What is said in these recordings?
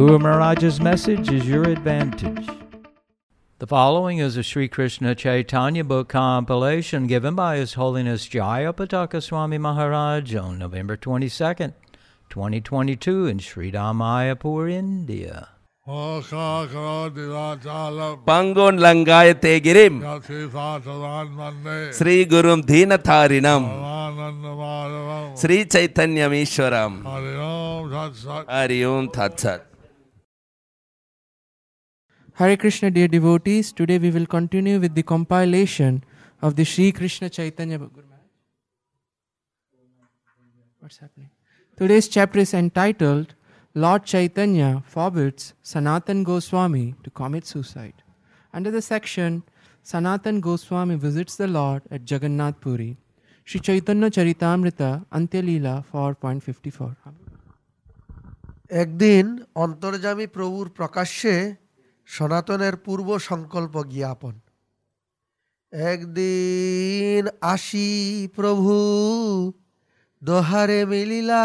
Guru Maharaj's message is your advantage. The following is a Sri Krishna Chaitanya book compilation given by His Holiness Jayapataka Swami Maharaj on November 22nd, 2022 in Sridham Mayapur, India. பங்கோன் லங்காய தேகிரிம் Sri Hare Krishna, dear devotees. Today we will continue with the compilation of the Sri Krishna Chaitanya. book. Guru Maharaj? What's happening? Today's chapter is entitled Lord Chaitanya forbids Sanatan Goswami to commit suicide. Under the section Sanatan Goswami visits the Lord at Jagannath Puri. Sri Chaitanya Charitamrita Antyalila 4.54. একদিন অন্তর্যামী প্রভুর প্রকাশ্যে সনাতনের পূর্ব সংকল্প জ্ঞাপন। একদিন আসি প্রভু, দোহারে মিলিলা,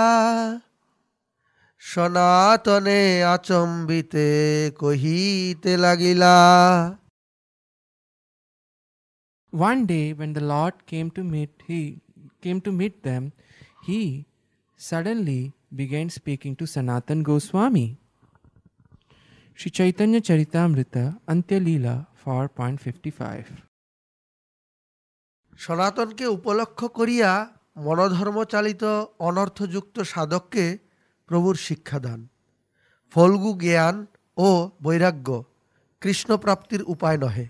সনাতনে আচম্বিতে কহিতে লাগিলা। One day when the lord came to meet he came to meet them he suddenly began speaking to Sanatana Goswami Sri Chaitanya Charitamrita Antya Leela 4.55 সনাতনকে উপলক্ষ করিয়া মনধর্মচালিত অনর্থযুক্ত সাধককে প্রভুর শিক্ষাদান। ফলগু জ্ঞান ও বৈরাগ্য কৃষ্ণ প্রাপ্তির উপায় নহে।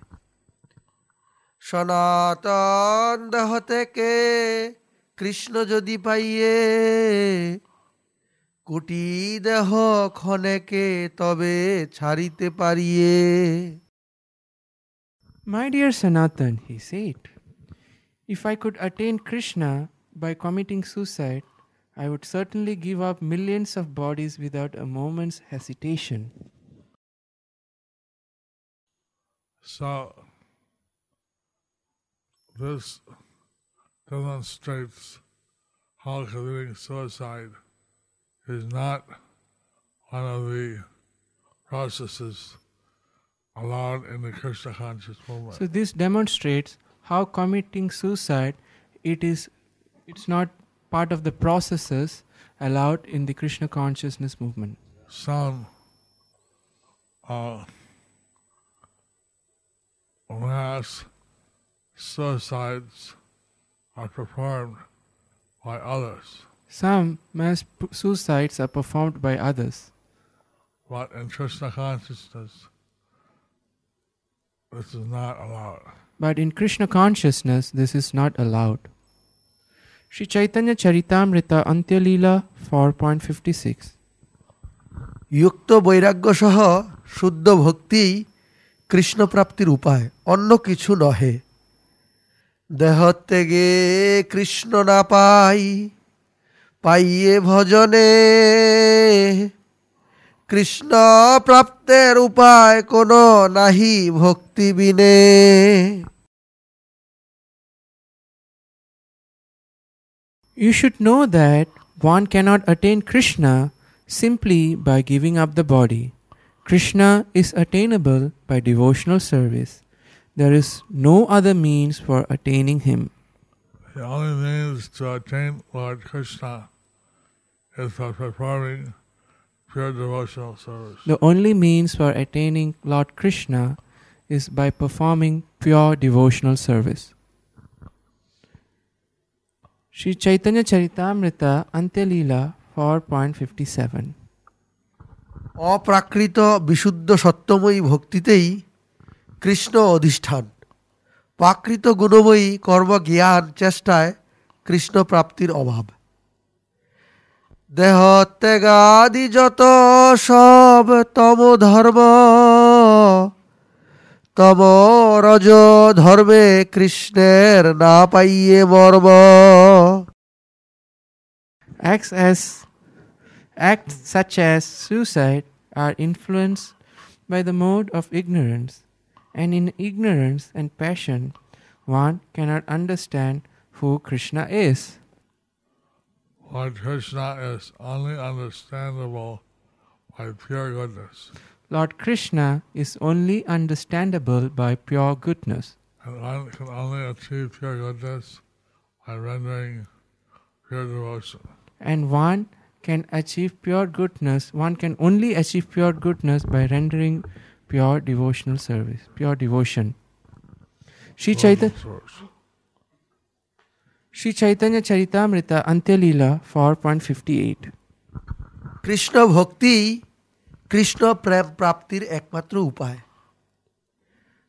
সনাতন দেহ থেকে কৃষ্ণ যদি পাইয়ে কুটি দেহ ক্ষণেকে তবে ছাড়িতে পারিয়ে My dear Sanatan, he said, if I could attain Krishna by committing suicide, I would certainly give up millions of bodies without a moment's hesitation. So this demonstrates how committing suicide is not one of the processes allowed in the Krishna conscious movement. So this demonstrates how committing suicide it is it's not part of the processes allowed in the Krishna consciousness movement. Some uh, mass suicides are performed by others, Some mass p- suicides are performed by others, but in Krishna consciousness, this is not allowed. but in Krishna consciousness this is not allowed. Sri Chaitanya Charitamrita Antya Leela 4.56 যুক্ত বৈরাগ্য সহ শুদ্ধ ভক্তি কৃষ্ণ প্রাপ্তির উপায় অন্য কিছু নহে দেহ ত্যাগে কৃষ্ণ না পাই পাইয়ে ভজনে কৃষ্ণ প্রাপ্তের উপায় কোনো নাহি ভক্তি বিনে You should know that one cannot attain Krishna simply by giving up the body. Krishna is attainable by devotional service. There is no other means for attaining him. The only means to attain Lord Krishna is by performing pure devotional service. The only means for attaining Lord Krishna is by performing pure devotional service. Sri Chaitanya Charitamrita Antyalila 4.57 অপ্রাকৃত বিশুদ্ধ সত্যময়ী ভক্তিতেই কৃষ্ণ অধিষ্ঠান প্রাকৃত গুণময়ী কর্ম জ্ঞান চেষ্টায় কৃষ্ণ প্রাপ্তির অভাব দেহত্যাগাদি যত সব তম ধর্ম তম রজ ধর্মে কৃষ্ণের না পাইয়ে মর্ম Acts as acts such as suicide are influenced by the mode of ignorance, and in ignorance and passion, one cannot understand who Krishna is. Lord Krishna is only understandable by pure goodness. Lord Krishna is only understandable by pure goodness, And one can only achieve pure goodness by rendering pure devotion. and one can achieve pure goodness. One can only achieve pure goodness by rendering pure devotional service, pure devotion. Sri Chaitanya. Source. Sri Chaitanya Charitamrita Antyalila 4.58 Krishna ভক্তি কৃষ্ণ প্রেম প্রাপ্তির একমাত্র উপায়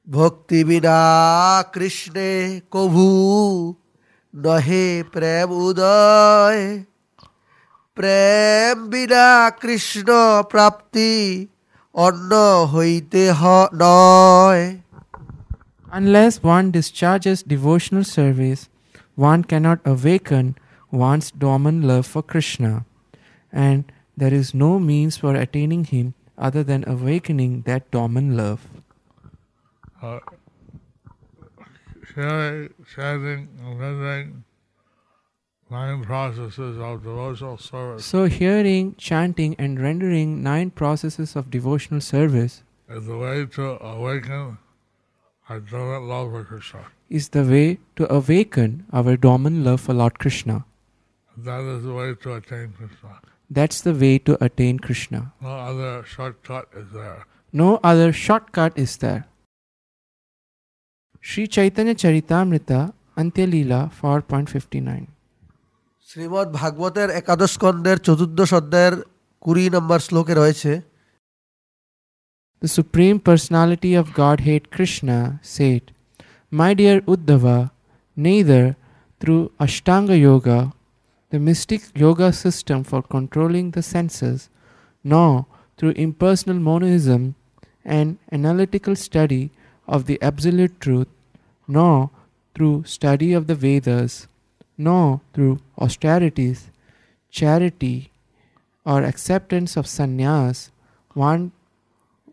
ভক্তি বিনা কৃষ্ণে কভু নহে প্রেম উদয় প্রেম বিনা কৃষ্ণ প্রাপ্তি অন্য হইতে হ- নয় Unless one discharges devotional service, one cannot awaken one's dormant love for Krishna, and there is no means for attaining him other than awakening that dormant love. Uh, sharing, nine processes of devotional service So, hearing, chanting, and rendering nine processes of devotional service is the way to awaken our dormant love for Krishna is the way to awaken our dormant love for Lord Krishna. That is the way to attain Krishna. That's the way to attain Krishna. No other shortcut is there. No other shortcut is there. Sri Chaitanya Charitamrita Antyalila 4.59 Shrimad ভাগবতের একাদশ স্কন্দের চতুর্দশ অধ্যায়ের কুড়ি নম্বর শ্লোকে রয়েছে The Supreme Personality of Godhead Krishna said, my dear Uddhava, neither through Ashtanga Yoga, the mystic yoga system for controlling the senses, nor through impersonal monism and analytical study of the absolute truth, nor through study of the Vedas, nor through austerities, charity, or acceptance of sannyas, one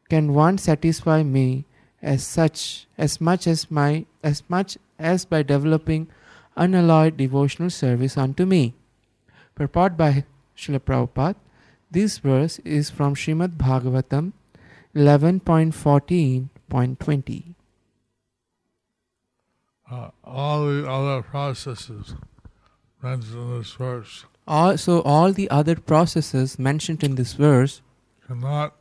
can one satisfy me as such as much as my as much as by developing unalloyed devotional service unto me. Purport by Srila Prabhupada. This verse is from Srimad Bhagavatam 11.14.20. Uh, all the other processes mentioned in this verse All, so all the other processes mentioned in this verse cannot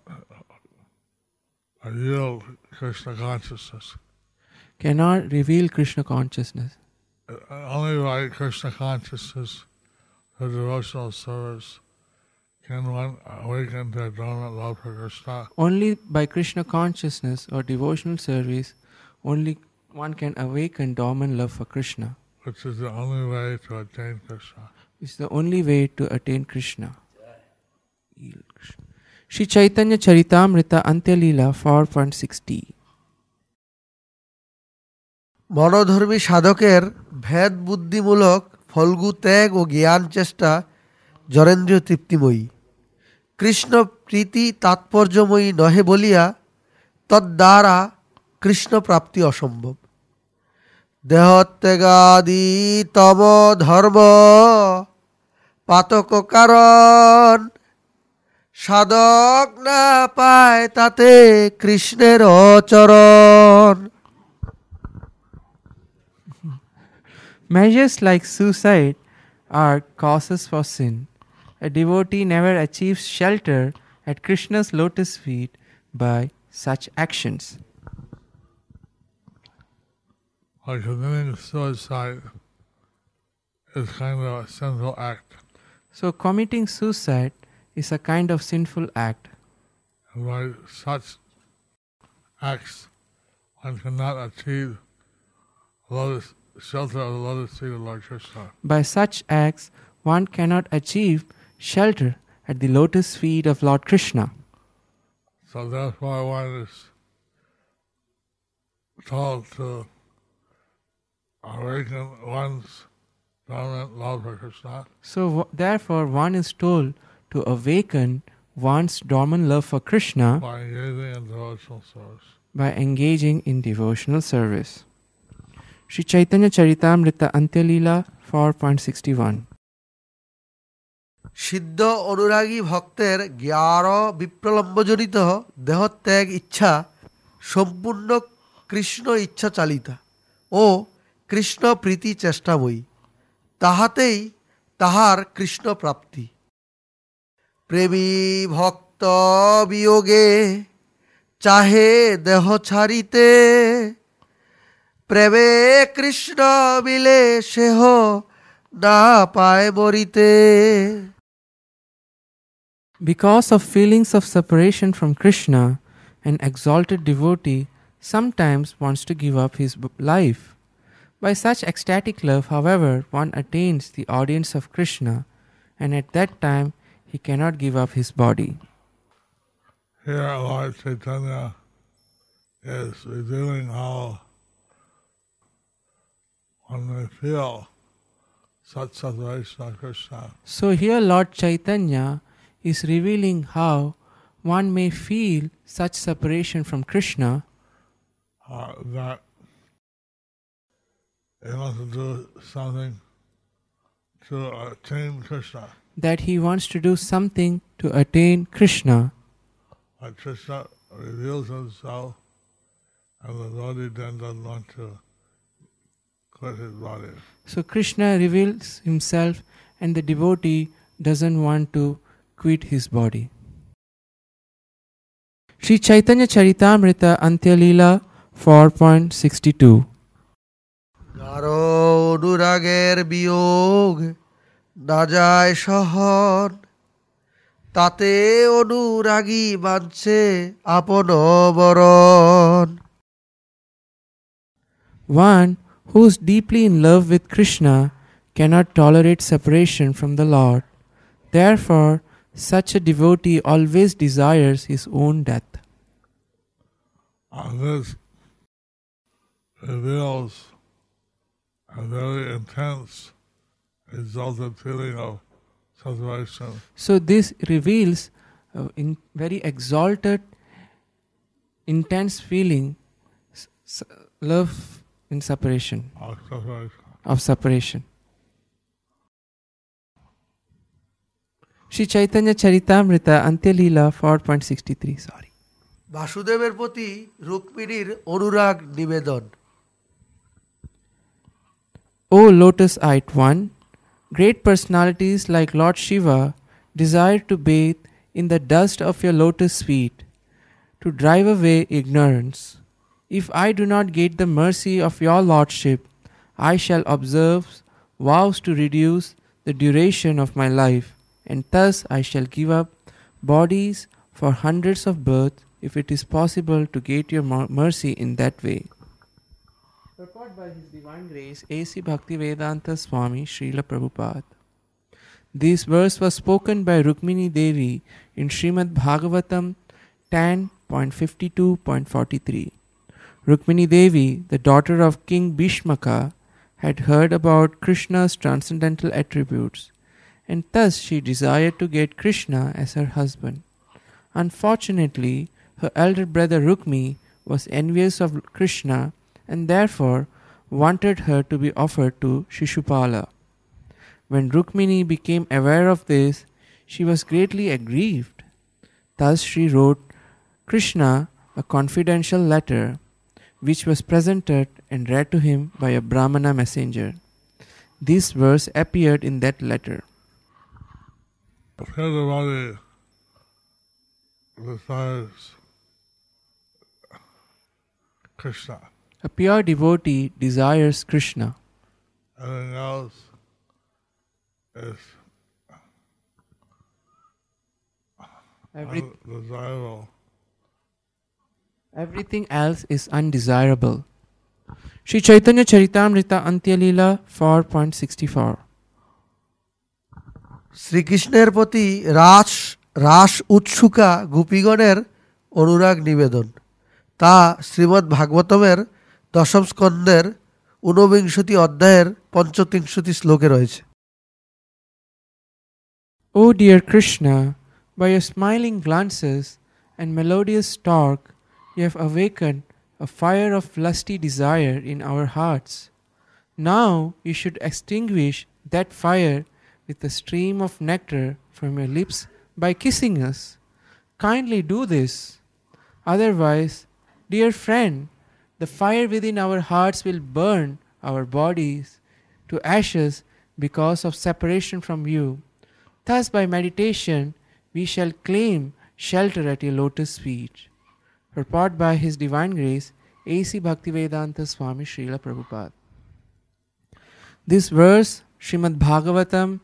yield Krishna consciousness. cannot reveal Krishna consciousness. Uh, Only by Krishna consciousness, the devotional service, can one awaken their dormant love for Krishna. Only by Krishna consciousness or devotional service, only one can awaken dormant love for Krishna. which is the only way to attain Krishna. It's the only way to attain Krishna. Krishna. Shri Chaitanya Charitamrita Antyalila 4.60 মনোধর্মী সাধকের ভেদ বুদ্ধিমূলক ফলগু ত্যাগ ও জ্ঞান চেষ্টা জরেন্দ্রীয় তৃপ্তিময়ী কৃষ্ণ প্রীতি তাৎপর্যময়ী নহে বলিয়া তদ্বারা কৃষ্ণ প্রাপ্তি অসম্ভব দেহত্যাগাদি তম ধর্ম পাতক কারণ সাধক না পায় তাতে কৃষ্ণের অচরণ Measures like suicide are causes for sin. A devotee never achieves shelter at Krishna's lotus feet by such actions. Like committing suicide is kind of a sinful act. So, committing suicide is a kind of sinful act. By such acts, one cannot achieve lotus, shelter of the lotus feet of Lord Krishna. By such acts, one cannot achieve shelter at the lotus feet of Lord Krishna. So that's why one is told to awaken one's dominant love for Krishna So, w- therefore, one is told to awaken one's dormant love for Krishna by engaging in devotional service. by engaging in devotional service. Sri Chaitanya Charitamrita Antyalila 4.61 সিদ্ধ অনুরাগী ভক্তের জ্ঞার বিপ্রলম্বজনিত দেহত্যাগ ইচ্ছা সম্পূর্ণ কৃষ্ণ ইচ্ছা চালিতা ও কৃষ্ণ প্রীতি চেষ্টাময়ী তাহাতেই তাহার কৃষ্ণ প্রাপ্তি প্রেমী ভক্ত বিয়োগে চাহে দেহ ছাড়িতে প্রেমে কৃষ্ণ মিলে সেহ না পায় মরিতে Because of feelings of separation from Krishna, an exalted devotee sometimes wants to give up his b- life. By such ecstatic love, however, one attains the audience of Krishna, and at that time he cannot give up his body. Here, Lord Chaitanya is revealing how one may feel such separation of Krishna. So, here Lord Chaitanya is revealing how one may feel such separation from Krishna uh, that he wants to do something to attain Krishna that he wants to do something to attain Krishna. But Krishna reveals himself and the Lord intended not to quit his body. So Krishna reveals himself and the devotee doesn't want to quit his body. Sri Chaitanya Charitamrita Antya Leela 4.62 Naro Duragir Biyog না যায় সহন তাতে অনুরাগী বাঞ্ছে আপন বরণ One who is deeply in love with Krishna cannot tolerate separation from the Lord. Therefore, such a devotee always desires his own death. And this reveals a very intense, exalted feeling of separation. So this reveals a in very exalted, intense feeling, s- s- love in separation of separation. of separation. Sri Chaitanya Charitamrita Antyalila 4.63 sorry. বাসুদেবের প্রতি রুক্মিণীর অনুরাগ নিবেদন O lotus eyed one, great personalities like Lord Shiva desire to bathe in the dust of your lotus feet to drive away ignorance. If I do not get the mercy of your lordship, I shall observe vows to reduce the duration of my life, and thus I shall give up bodies for hundreds of births if it is possible to get your mercy in that way. Purport by His Divine Grace A.C. Bhaktivedanta Swami Srila Prabhupada. This verse was spoken by Rukmini Devi in Srimad Bhagavatam 10.52.43. Rukmini Devi, the daughter of King Bhishmaka, had heard about Krishna's transcendental attributes, and thus she desired to get Krishna as her husband. Unfortunately, her elder brother Rukmi was envious of Krishna and therefore wanted her to be offered to Shishupala. When Rukmini became aware of this, she was greatly aggrieved. Thus she wrote Krishna a confidential letter which was presented and read to him by a Brahmana messenger. This verse appeared in that letter. Everybody desires Krishna, A pure devotee desires Krishna. everything else is Every, undesirable. everything else is undesirable. Sri Chaitanya Charitamrita Antyalila 4.64 শ্রীকৃষ্ণের প্রতি রাস রাস উৎসুকা গোপীগণের অনুরাগ নিবেদন তা শ্রীমদ্ ভাগবতমের দশম স্কন্দের ঊনবিংশতি অধ্যায়ের পঞ্চত্রিংশতি শ্লোকে রয়েছে O dear Krishna, by your smiling glances and melodious talk, you have awakened a fire of lusty desire in our hearts. Now you should extinguish that fire with a stream of nectar from your lips by kissing us. Kindly do this. Otherwise, dear friend, the fire within our hearts will burn our bodies to ashes because of separation from you. Thus, by meditation, we shall claim shelter at your lotus feet. Purport by His Divine Grace, A.C. Bhaktivedanta Swami Srila Prabhupada. This verse, Srimad Bhagavatam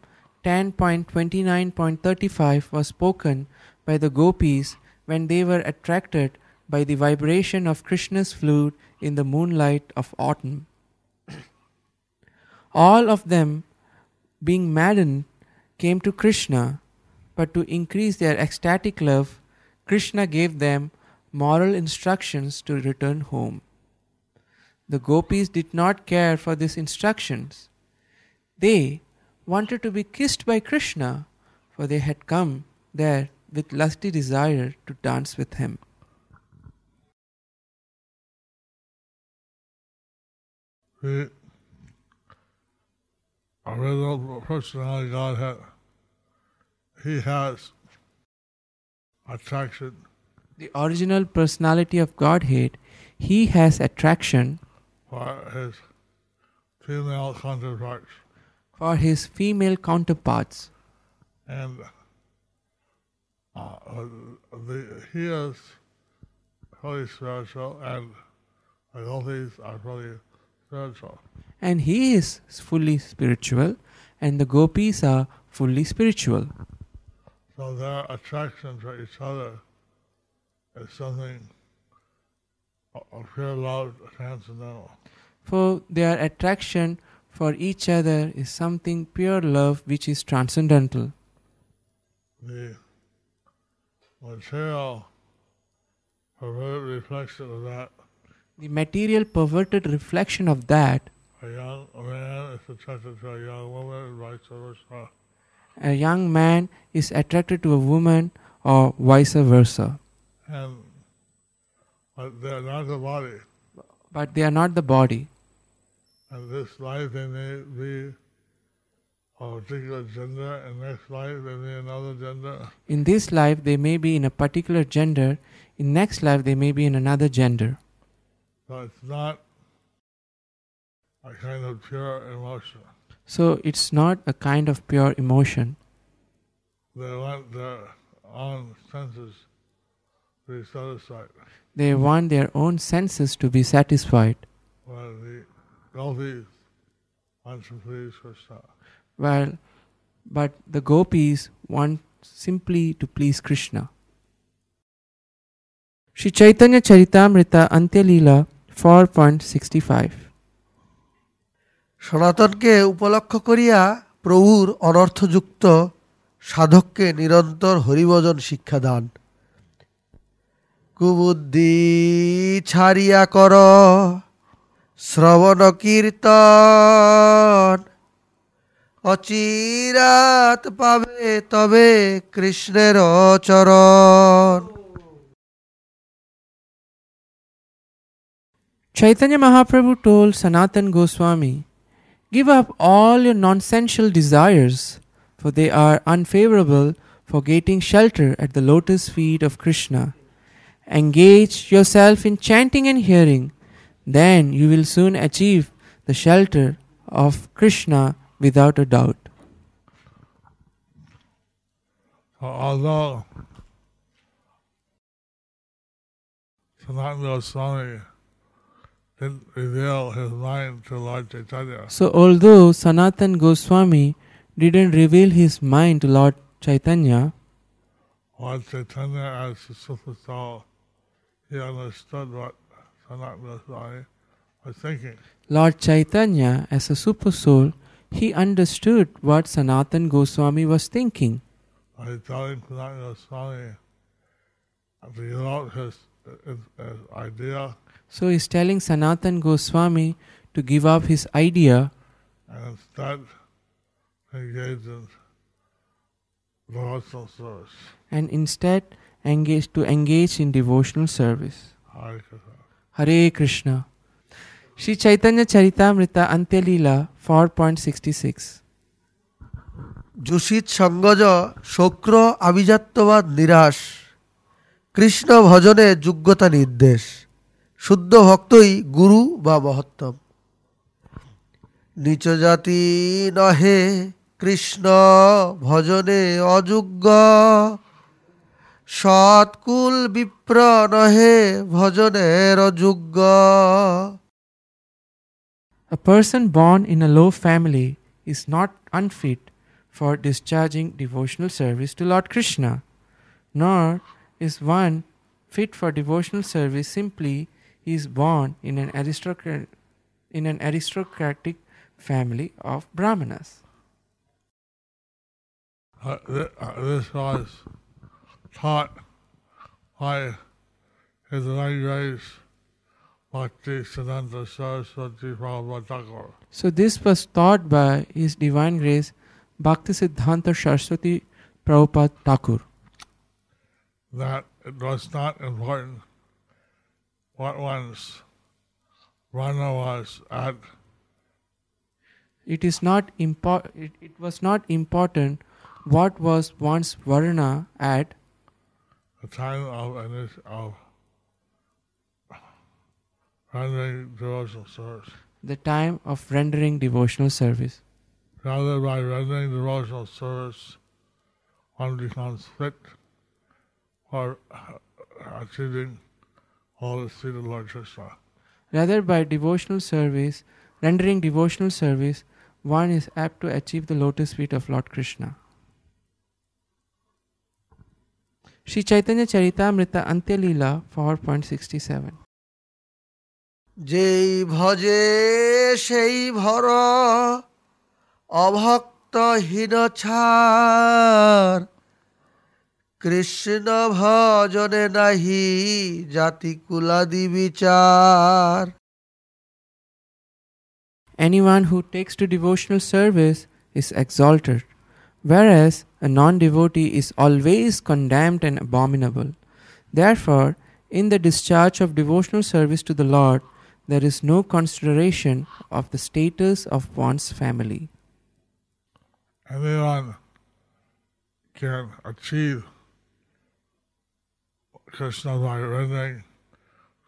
10.29.35, was spoken by the gopis when they were attracted by the vibration of Krishna's flute in the moonlight of autumn. All of them, being maddened, came to Krishna, but to increase their ecstatic love, Krishna gave them moral instructions to return home. The gopis did not care for these instructions. They wanted to be kissed by Krishna, for they had come there with lusty desire to dance with him. The original personality of Godhead, He has attraction. The original personality of Godhead, he has attraction for His female counterparts, for his female counterparts, and uh, the, He is fully spiritual, and the gopis are fully spiritual. and he is fully spiritual, and the gopis are fully spiritual. So their attraction to each other is something of of pure love, transcendental. For their attraction for each other is something pure love which is transcendental. The material perverted reflection of that, The material perverted reflection of that, a young man is attracted to a young woman vice versa. a young man is attracted to a woman or vice versa. And but they're not the body. But they are not the body. And this life they may be of a particular gender, and next life they may be another gender. In this life, they may be in a particular gender. In next life, they may be in another gender. So it's not a kind of pure emotion. So it's not a kind of pure emotion. They want their own senses to be satisfied. They want their own senses to be satisfied, While the gopis want to please Krishna. Well, but the gopis want simply to please Krishna. Sri Chaitanya Charitamrita Antyalila 4.65 সনাতনকে উপলক্ষ করিয়া প্রভুর অনর্থযুক্ত সাধককে নিরন্তর হরিভজন শিক্ষা দান কুবুদ্ধি ছাড়িয়া কর, শ্রবণ কীর্তন। অচিরাত পাবে তবে কৃষ্ণের চরণ। Chaitanya Mahaprabhu told Sanatan Goswami, Give up all your nonsensical desires, for they are unfavorable for getting shelter at the lotus feet of Krishna. Engage yourself in chanting and hearing, then you will soon achieve the shelter of Krishna without a doubt. Although Sanatana Goswami didn't reveal his mind to Lord Chaitanya, So, although Sanatan Goswami didn't reveal his mind to Lord Chaitanya, Lord Chaitanya as the super soul, he understood what Sanatan Goswami was thinking. Lord Chaitanya, as a super soul, he understood what Sanatan Goswami was thinking. by telling Sanatana Goswami his, his, his idea So he's telling Sanatan Goswami to give up his idea and instead engage in devotional service. and instead engage to engage in devotional service. Hare Krishna. Hare Krishna. Sri Chaitanya Charitamrita Antyalila 4.66 যুষিত সঙ্গজ শক্র আভিজাত্যবাদ নিরাশ কৃষ্ণ ভজনে যোগ্যতা নির্দেশ শুদ্ধ ভক্তই গুরু বা মহত্তম নিচ জাতি নহে কৃষ্ণ ভজনে অযোগ্য সৎকুল বিপ্র নহে ভজনের অযোগ্য A person born in a low family is not unfit for discharging devotional service to Lord Krishna, nor is one fit for devotional service simply he is born in an aristocrat in an aristocratic family of brahmanas. Uh, th- uh, this was taught by His Divine Grace Bhakti Siddhanta Saraswati Prabhupada. So this was taught by His Divine Grace Bhaktisiddhanta Saraswati Prabhupada Thakur. that it was not important what one's Varna was at It is not impor- it, it was not important what was one's varna at the time of, of rendering devotional service. the time of rendering devotional service. Rather, by rendering devotional service, one becomes fit for achieving Rather, by devotional service, rendering devotional service, one is apt to achieve the lotus feet of Lord Krishna. Sri Chaitanya Charitamrita Antyalila 4.67 যেই ভজে সেই ভর অভক্তহীন ছাড় কৃষ্ণ ভজনে নাহি জাতি কুলাদি বিচার Anyone who takes to devotional service is exalted, whereas a non devotee is always condemned and abominable. Therefore, in the discharge of devotional service to the Lord, there is no consideration of the status of one's family. Anyone can achieve Krishna by rendering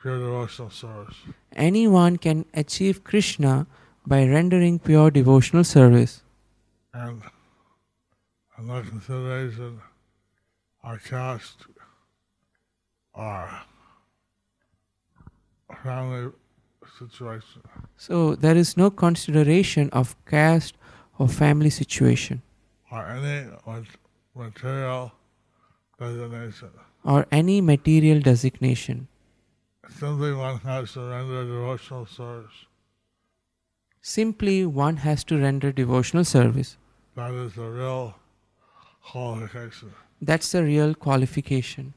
pure devotional service. Anyone can achieve Krishna by rendering pure devotional service. And under consideration our caste, our family situation. So, there is no consideration of caste or family situation or any material designation or any material designation. Simply one has to render devotional service. Simply, one has to render devotional service. That is the real qualification. That's the real qualification.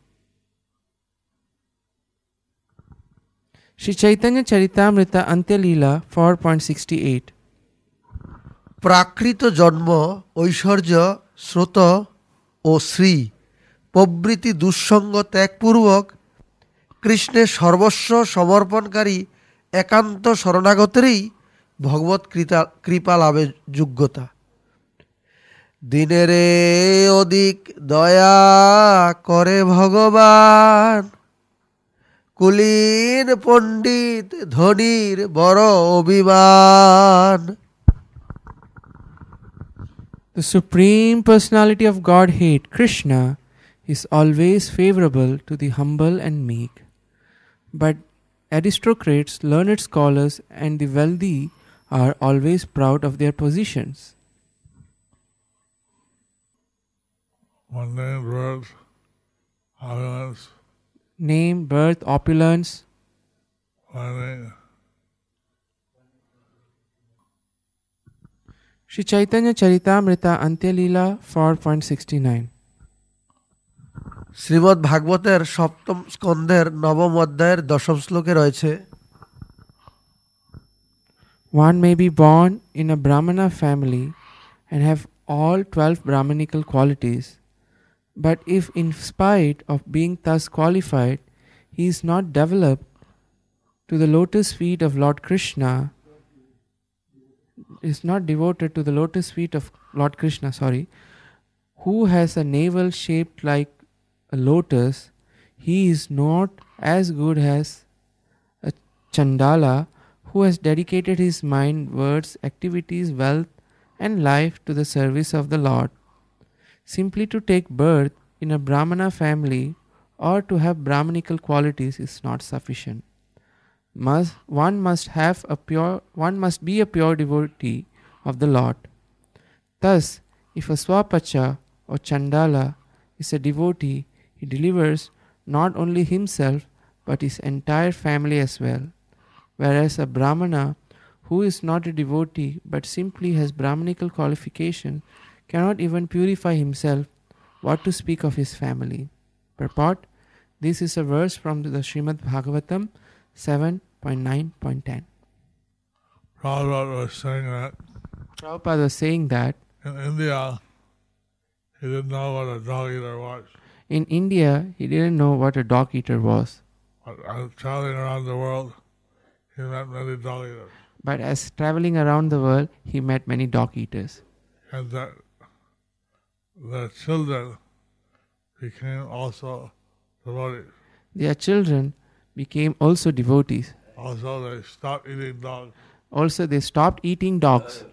Sri Chaitanya Charitamrita Antyalila 4.68 প্রাকৃত জন্ম ঐশ্বর্য স্রোত ও শ্রী প্রভৃতি দুঃসঙ্গ ত্যাগপূর্বক কৃষ্ণের সর্বস্ব সমর্পণকারী একান্ত শরণাগতেরই ভগবত কৃতা কৃপা লাভের যোগ্যতা। দিনেরে অধিক দয়া করে ভগবান কুলীন পণ্ডিত ধনির বড় অভিমান। The Supreme Personality of Godhead, Krishna, is always favorable to the humble and meek. But aristocrats, learned scholars, and the wealthy are always proud of their positions. One name, birth, opulence, Name, birth, opulence, planning, Sri Chaitanya Charitamrita Antya Leela 4.69 Shrimad ভাগবতের সপ্তম স্কন্ধের নবম অধ্যায়ের দশম শ্লোকে রয়েছে One may be born in a Brahmana family and have all 12 Brahmanical qualities, but if, in spite of being thus qualified, he is not developed to the lotus feet of Lord Krishna, is not devoted to the lotus feet of Lord Krishna, sorry, who has a navel shaped like a lotus, he is not as good as a Chandala who has dedicated his mind, words, activities, wealth, and life to the service of the Lord. Simply to take birth in a Brahmana family or to have Brahmanical qualities is not sufficient. Must, one must have a pure one must be a pure devotee of the Lord. Thus, if a Swapacha or Chandala is a devotee, he delivers not only himself but his entire family as well. Whereas a Brahmana who is not a devotee but simply has Brahmanical qualification cannot even purify himself, what to speak of his family. Purport This is a verse from the Srimad Bhagavatam 7.9.10. Prabhupada was saying that Prabhupada was saying that in India, he didn't know what a dog eater was. In India he didn't know what a dog eater was, But uh, traveling around the world, he met many dog eaters. but as traveling around the world he met many dog eaters. And that the children became also devotees. Their children became also devotees. Also, they stopped eating dogs. Also, they stopped eating dogs.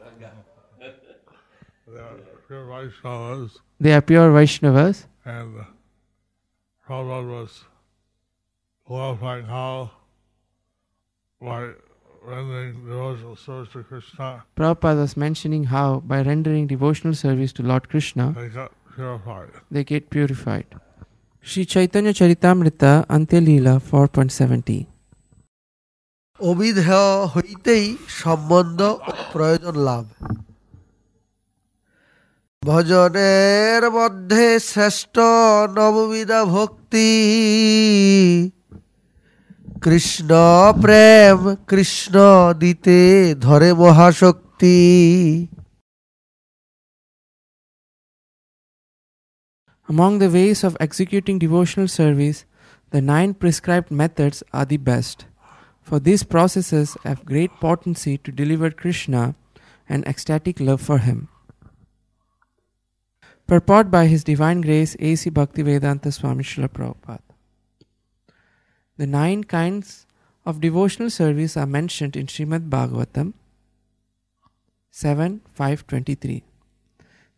They are pure Vaishnavas. They are pure Vaishnavas. And Prabhupada was glorifying how, by rendering devotional service to Krishna, Prabhupada was mentioning how, by rendering devotional service to Lord Krishna, they got purified. they get purified. Sri Chaitanya Charitamrita Antya Leela 4.70 অবিধেয় হইতেই সম্বন্ধ ও প্রয়োজন লাভ ভজনের মধ্যে শ্রেষ্ঠ নববিধা ভক্তি কৃষ্ণ প্রেম কৃষ্ণ দিতে ধরে মহাশক্তি Among the ways of executing devotional service, the nine prescribed methods are the best. For these processes have great potency to deliver Krishna and ecstatic love for him. Purport by His Divine Grace A.C. Bhaktivedanta Swami Srila Prabhupada. The nine kinds of devotional service are mentioned in Srimad Bhagavatam 7 523.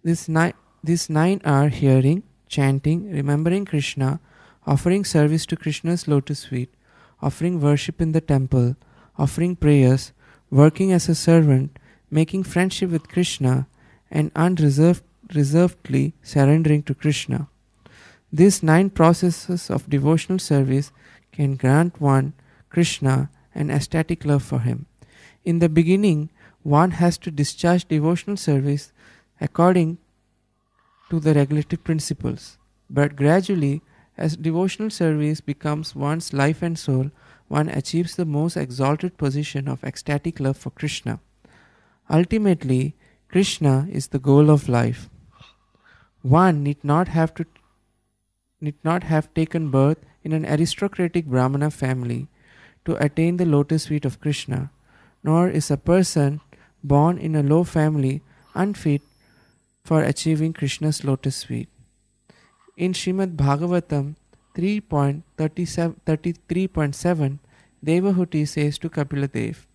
This ni- these nine are hearing, chanting, remembering Krishna, offering service to Krishna's lotus feet, offering worship in the temple, offering prayers, working as a servant, making friendship with Krishna, and unreserved, reservedly surrendering to Krishna. These nine processes of devotional service can grant one Krishna an ecstatic love for him. In the beginning, one has to discharge devotional service according to the regulative principles. But gradually, as devotional service becomes one's life and soul, one achieves the most exalted position of ecstatic love for Krishna. Ultimately, Krishna is the goal of life. One need not have to need not have taken birth in an aristocratic Brahmana family to attain the lotus feet of Krishna, nor is a person born in a low family unfit for achieving Krishna's lotus feet. In Srimad Bhagavatam 3.33.7, Devahuti says to Kapila Kapiladev,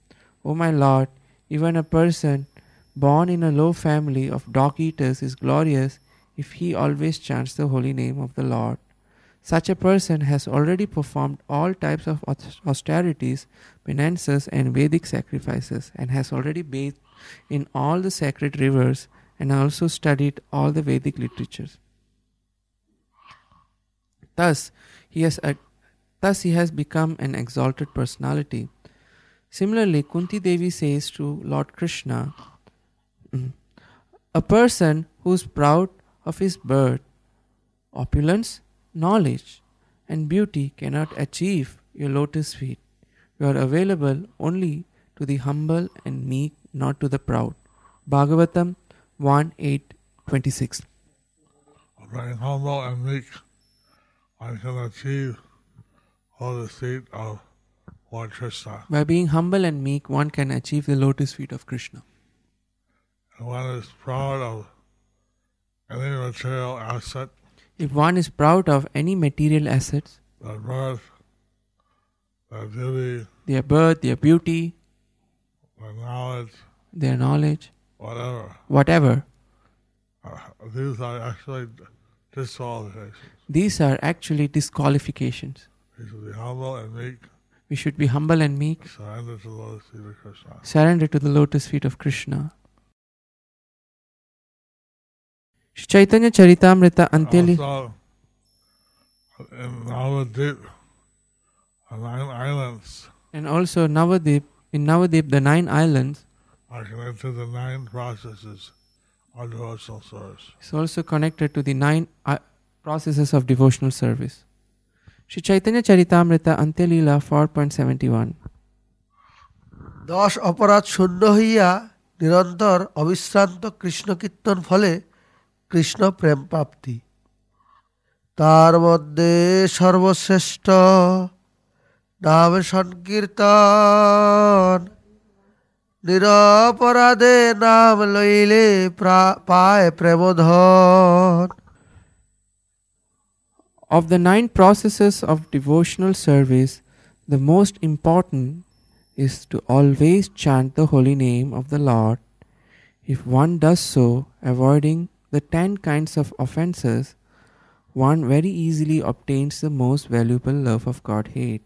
O my Lord, even a person born in a low family of dog eaters is glorious if he always chants the holy name of the Lord. Such a person has already performed all types of austerities, penances, and Vedic sacrifices, and has already bathed in all the sacred rivers and also studied all the Vedic literatures. Thus, he has a, thus he has become an exalted personality. Similarly, Kunti Devi says to Lord Krishna, mm, A person who is proud of his birth, opulence, knowledge, and beauty cannot achieve your lotus feet. You are available only to the humble and meek, not to the proud. Bhagavatam 1 8 26. Being humble and meek, one can achieve all the seat of Lord Krishna. By being humble and meek, one can achieve the lotus feet of Krishna. And one is proud of any material asset, If one is proud of any material assets, their birth, their beauty, their birth, their beauty, their knowledge, their knowledge, whatever, whatever, uh, these are actually disqualifications. these are actually disqualifications. We should be humble and meek, We should be humble and meek, surrender to the lotus feet of Krishna. surrender to the lotus feet of Krishna. Chaitanya Charitamrita until oh, uh, Navadip, the nine islands. And also Navadip, in Navadip, the nine islands are connected to the nine processes of devotional service. It's also connected to the nine uh, processes of devotional service. Shri Chaitanya Charitamrita Antyalila 4.71 দশ অপরাধ শূন্য nirantar নিরন্তর অবিশ্রান্ত কৃষ্ণ কীর্তন কৃষ্ণ প্রেম প্রাপ্তি তার মধ্যে সর্বশ্রেষ্ঠ নাম সংকীর্তন নিরপরাধে নাম লইলে প্রা- পায় প্রেমধন Of the nine processes of devotional service, the most important is to always chant the holy name of the Lord. If one does so, avoiding the ten kinds of offenses, one very easily obtains the most valuable love of Godhead.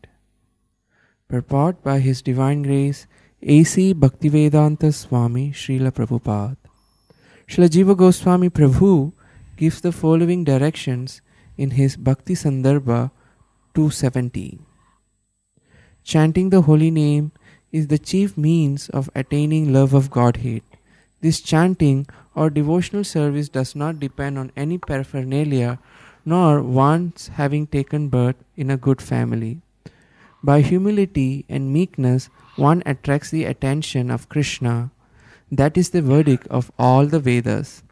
Purport by His Divine Grace, A.C. Bhaktivedanta Swami Srila Prabhupada. Srila Jiva Goswami Prabhu gives the following directions in his Bhakti Sandarbha 270. Chanting the holy name is the chief means of attaining love of Godhead. This chanting or devotional service does not depend on any paraphernalia nor one's having taken birth in a good family. By humility and meekness, one attracts the attention of Krishna. That is the verdict of all the Vedas.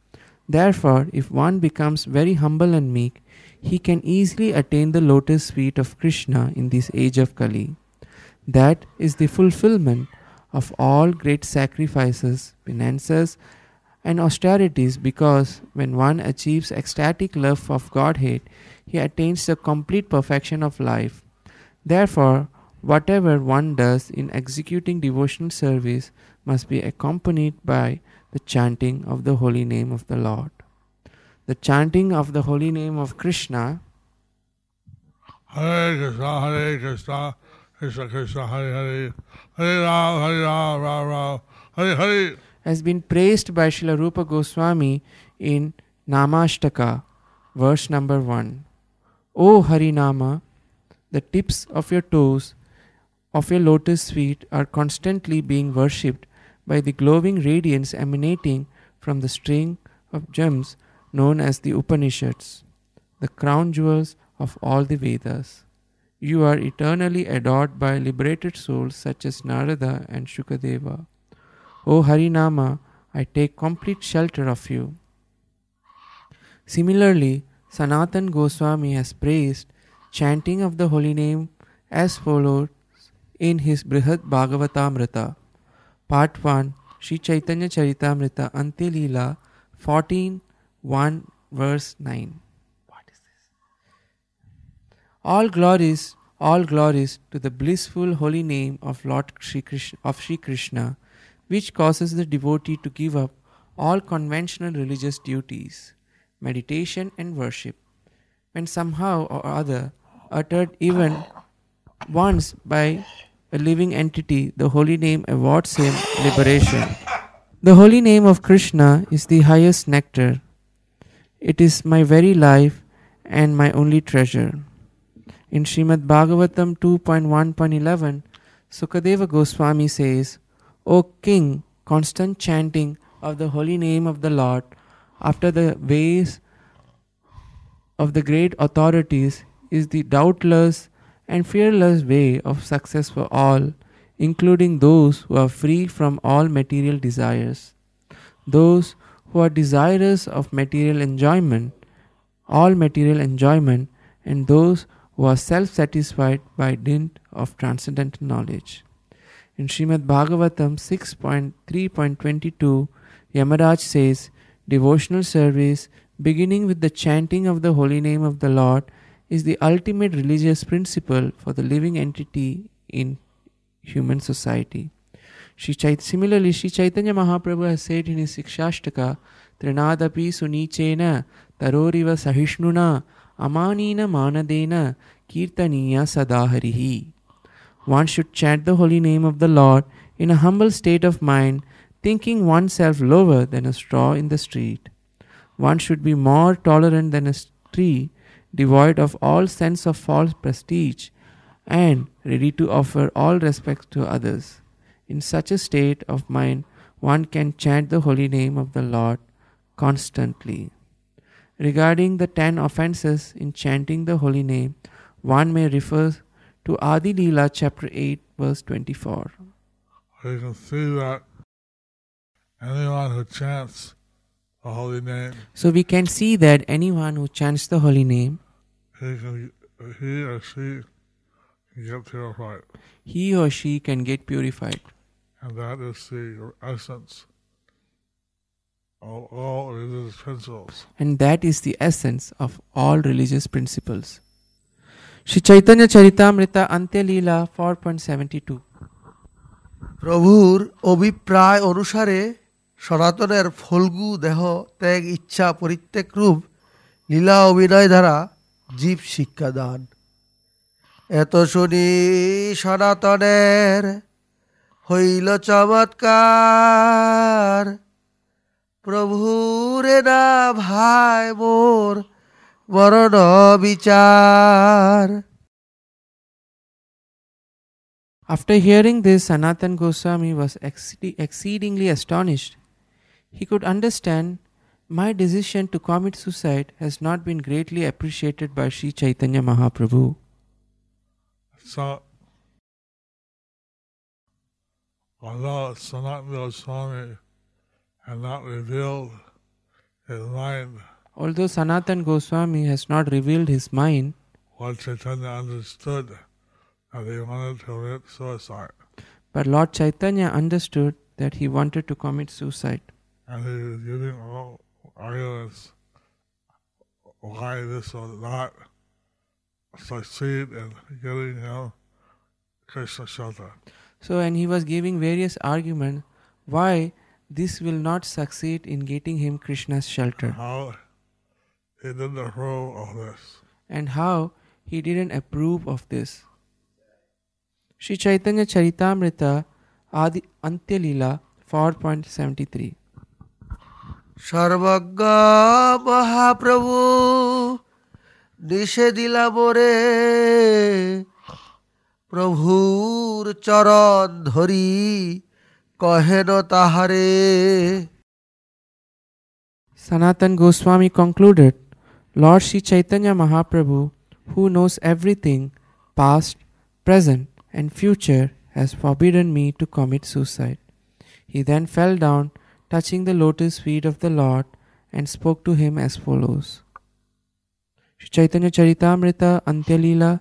Therefore, if one becomes very humble and meek, he can easily attain the lotus feet of Krishna in this age of Kali. That is the fulfillment of all great sacrifices, penances, and austerities because when one achieves ecstatic love of Godhead, he attains the complete perfection of life. Therefore, whatever one does in executing devotional service must be accompanied by the chanting of the holy name of the Lord. The chanting of the holy name of Krishna Hare Krishna, Hare Krishna, Krishna Krishna, Hare Hare, Hare Ram, Hare Ram, Ram Ram, Hare Hare. Has been praised by Srila Rupa Goswami in Namashtaka, verse number 1. O Harinama, the tips of your toes of your lotus feet are constantly being worshipped by the glowing radiance emanating from the string of gems known as the Upanishads, the crown jewels of all the Vedas. You are eternally adored by liberated souls such as Narada and Shukadeva. O Harinama, I take complete shelter of you. Similarly, Sanatan Goswami has praised chanting of the holy name as follows in his Brihad Bhagavatamrita, Part 1, Sri Chaitanya Charitamrita, Antyalila 14 1 verse 9. What is this? All glories, all glories to the blissful holy name of Lord Shri Krishna, of Shri Krishna, which causes the devotee to give up all conventional religious duties, meditation and worship, when somehow or other uttered even once by a living entity, the holy name awards him liberation. The holy name of Krishna is the highest nectar. It is my very life and my only treasure. In Srimad Bhagavatam 2.1.11, Sukadeva Goswami says, O king, constant chanting of the holy name of the Lord after the ways of the great authorities is the doubtless and fearless way of success for all, including those who are free from all material desires. Those who are desirous of material enjoyment, all material enjoyment, and those who are self satisfied by dint of transcendental knowledge. In Srimad Bhagavatam 6.3.22, Yamaraj says, Devotional service, beginning with the chanting of the holy name of the Lord, is the ultimate religious principle for the living entity in human society. Similarly, Sri Chaitanya Mahaprabhu has said in his Sikshashtaka, Trinadapi sunichena taroriva sahishnuna amanina manadena kirtaniya sadaharihi. One should chant the holy name of the Lord in a humble state of mind, thinking oneself lower than a straw in the street. One should be more tolerant than a tree, devoid of all sense of false prestige, and ready to offer all respect to others. In such a state of mind, one can chant the holy name of the Lord constantly. Regarding the ten offenses in chanting the holy name, one may refer to Adi Leela chapter 8 verse 24. You can see that anyone who chants the holy name, So we can see that anyone who chants the holy name, he can he or she can get purified. he or she can get purified. And that is the essence of all religious principles. And that is the essence of all religious principles. Shri Chaitanya Charitamrita Antya Leela 4.72 প্রভুর অভিপ্রায় অনুসারে সনাতনের ফলগু দেহ ত্যাগ, ইচ্ছা, পরিত্যাগ রূপ, লীলা, অভিনয় দ্বারা জীব শিক্ষা দান। এত শুনি সনাতনের, হইল চমৎকার। প্রভুরে না ভাই মোর After hearing this, Sanatan Goswami was exceedingly astonished. He could understand my decision to commit suicide has not been greatly appreciated by Sri Chaitanya Mahaprabhu. So, although Sanatan Goswami had not revealed his mind Although Sanatan Goswami has not revealed his mind, Lord Chaitanya understood that he wanted to commit suicide. but Lord Chaitanya understood that he wanted to commit suicide. And he was giving all arguments why this will not succeed in getting him Krishna shelter. So, and he was giving various arguments why this will not succeed in getting him Krishna's shelter How he didn't approve of this. and how he didn't approve of this. Sri Chaitanya Charitamrita Adi Antya Leela 4.73 সর্বজ্ঞ মহাপ্রভু নিষে দিলা মোরে প্রভুর চরণ ধরি কহেন তাহারে Sanatan Goswami concluded Lord Sri Chaitanya Mahaprabhu, who knows everything, past, present, and future, has forbidden me to commit suicide. He then fell down, touching the lotus feet of the Lord, and spoke to him as follows Sri Chaitanya Charitamrita Antyalila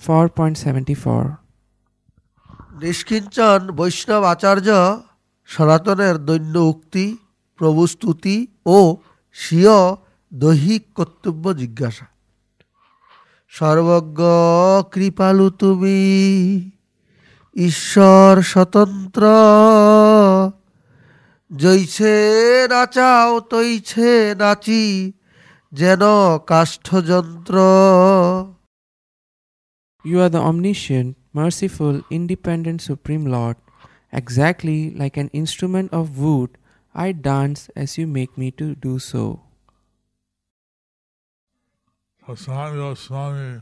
4.74 নিষ্কিঞ্চন বৈষ্ণব আচার্য সনাতনের দৈন্য উক্তি প্রভু স্তুতি ও স্বীয় দৈহিক কর্তব্য জিজ্ঞাসা। সর্বজ্ঞ কৃপালু তুমি, ঈশ্বর স্বতন্ত্র। জৈছে নাচাও, তৈছে নাচি, যেন কাষ্ঠযন্ত্র। You are the omniscient merciful independent supreme lord exactly like an instrument of wood I dance as you make me to do so Sanatana Goswami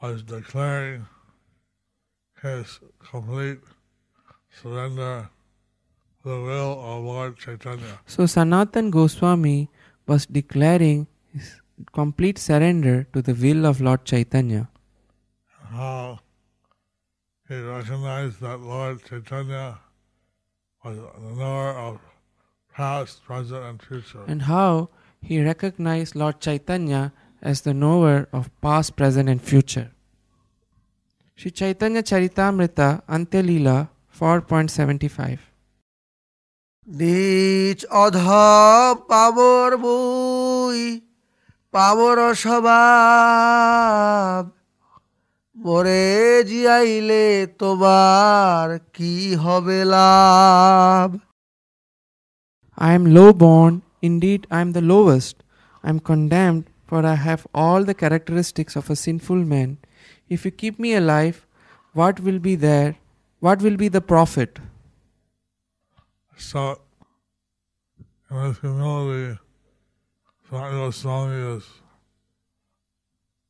was declaring his complete surrender to the will of Lord Chaitanya. So Sanatan Goswami was declaring his complete surrender to the will of Lord Chaitanya. How he recognized that Lord Chaitanya was the knower of past, present, and future. And how he recognized Lord Chaitanya as the knower of past, present, and future. Sri Chaitanya Charitamrita Antyalila 4.75 নিজ অধম পামর মুই পামর স্বভাব মরে জিয়াইলে তোমার কি হবে লাভ I am low born, indeed, I am the lowest. I am condemned, for I have all the characteristics of a sinful man. If you keep me alive, what will be there? What will be the profit? So, this humility, Swami is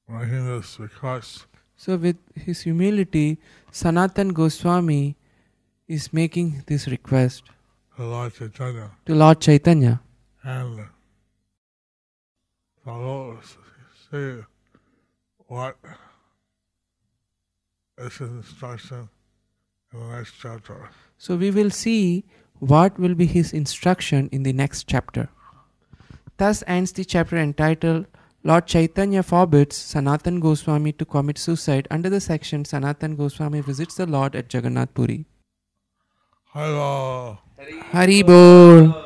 making this request So, with his humility, Sanatan Goswami is making this request to Lord Chaitanya. to Lord Chaitanya. And so we'll see what is his instruction in the next chapter. So, we will see what will be his instruction in the next chapter. Thus ends the chapter entitled Lord Chaitanya forbids Sanatan Goswami to commit suicide under the section Sanatan Goswami visits the Lord at Jagannath Puri. Hello. Hari Bol.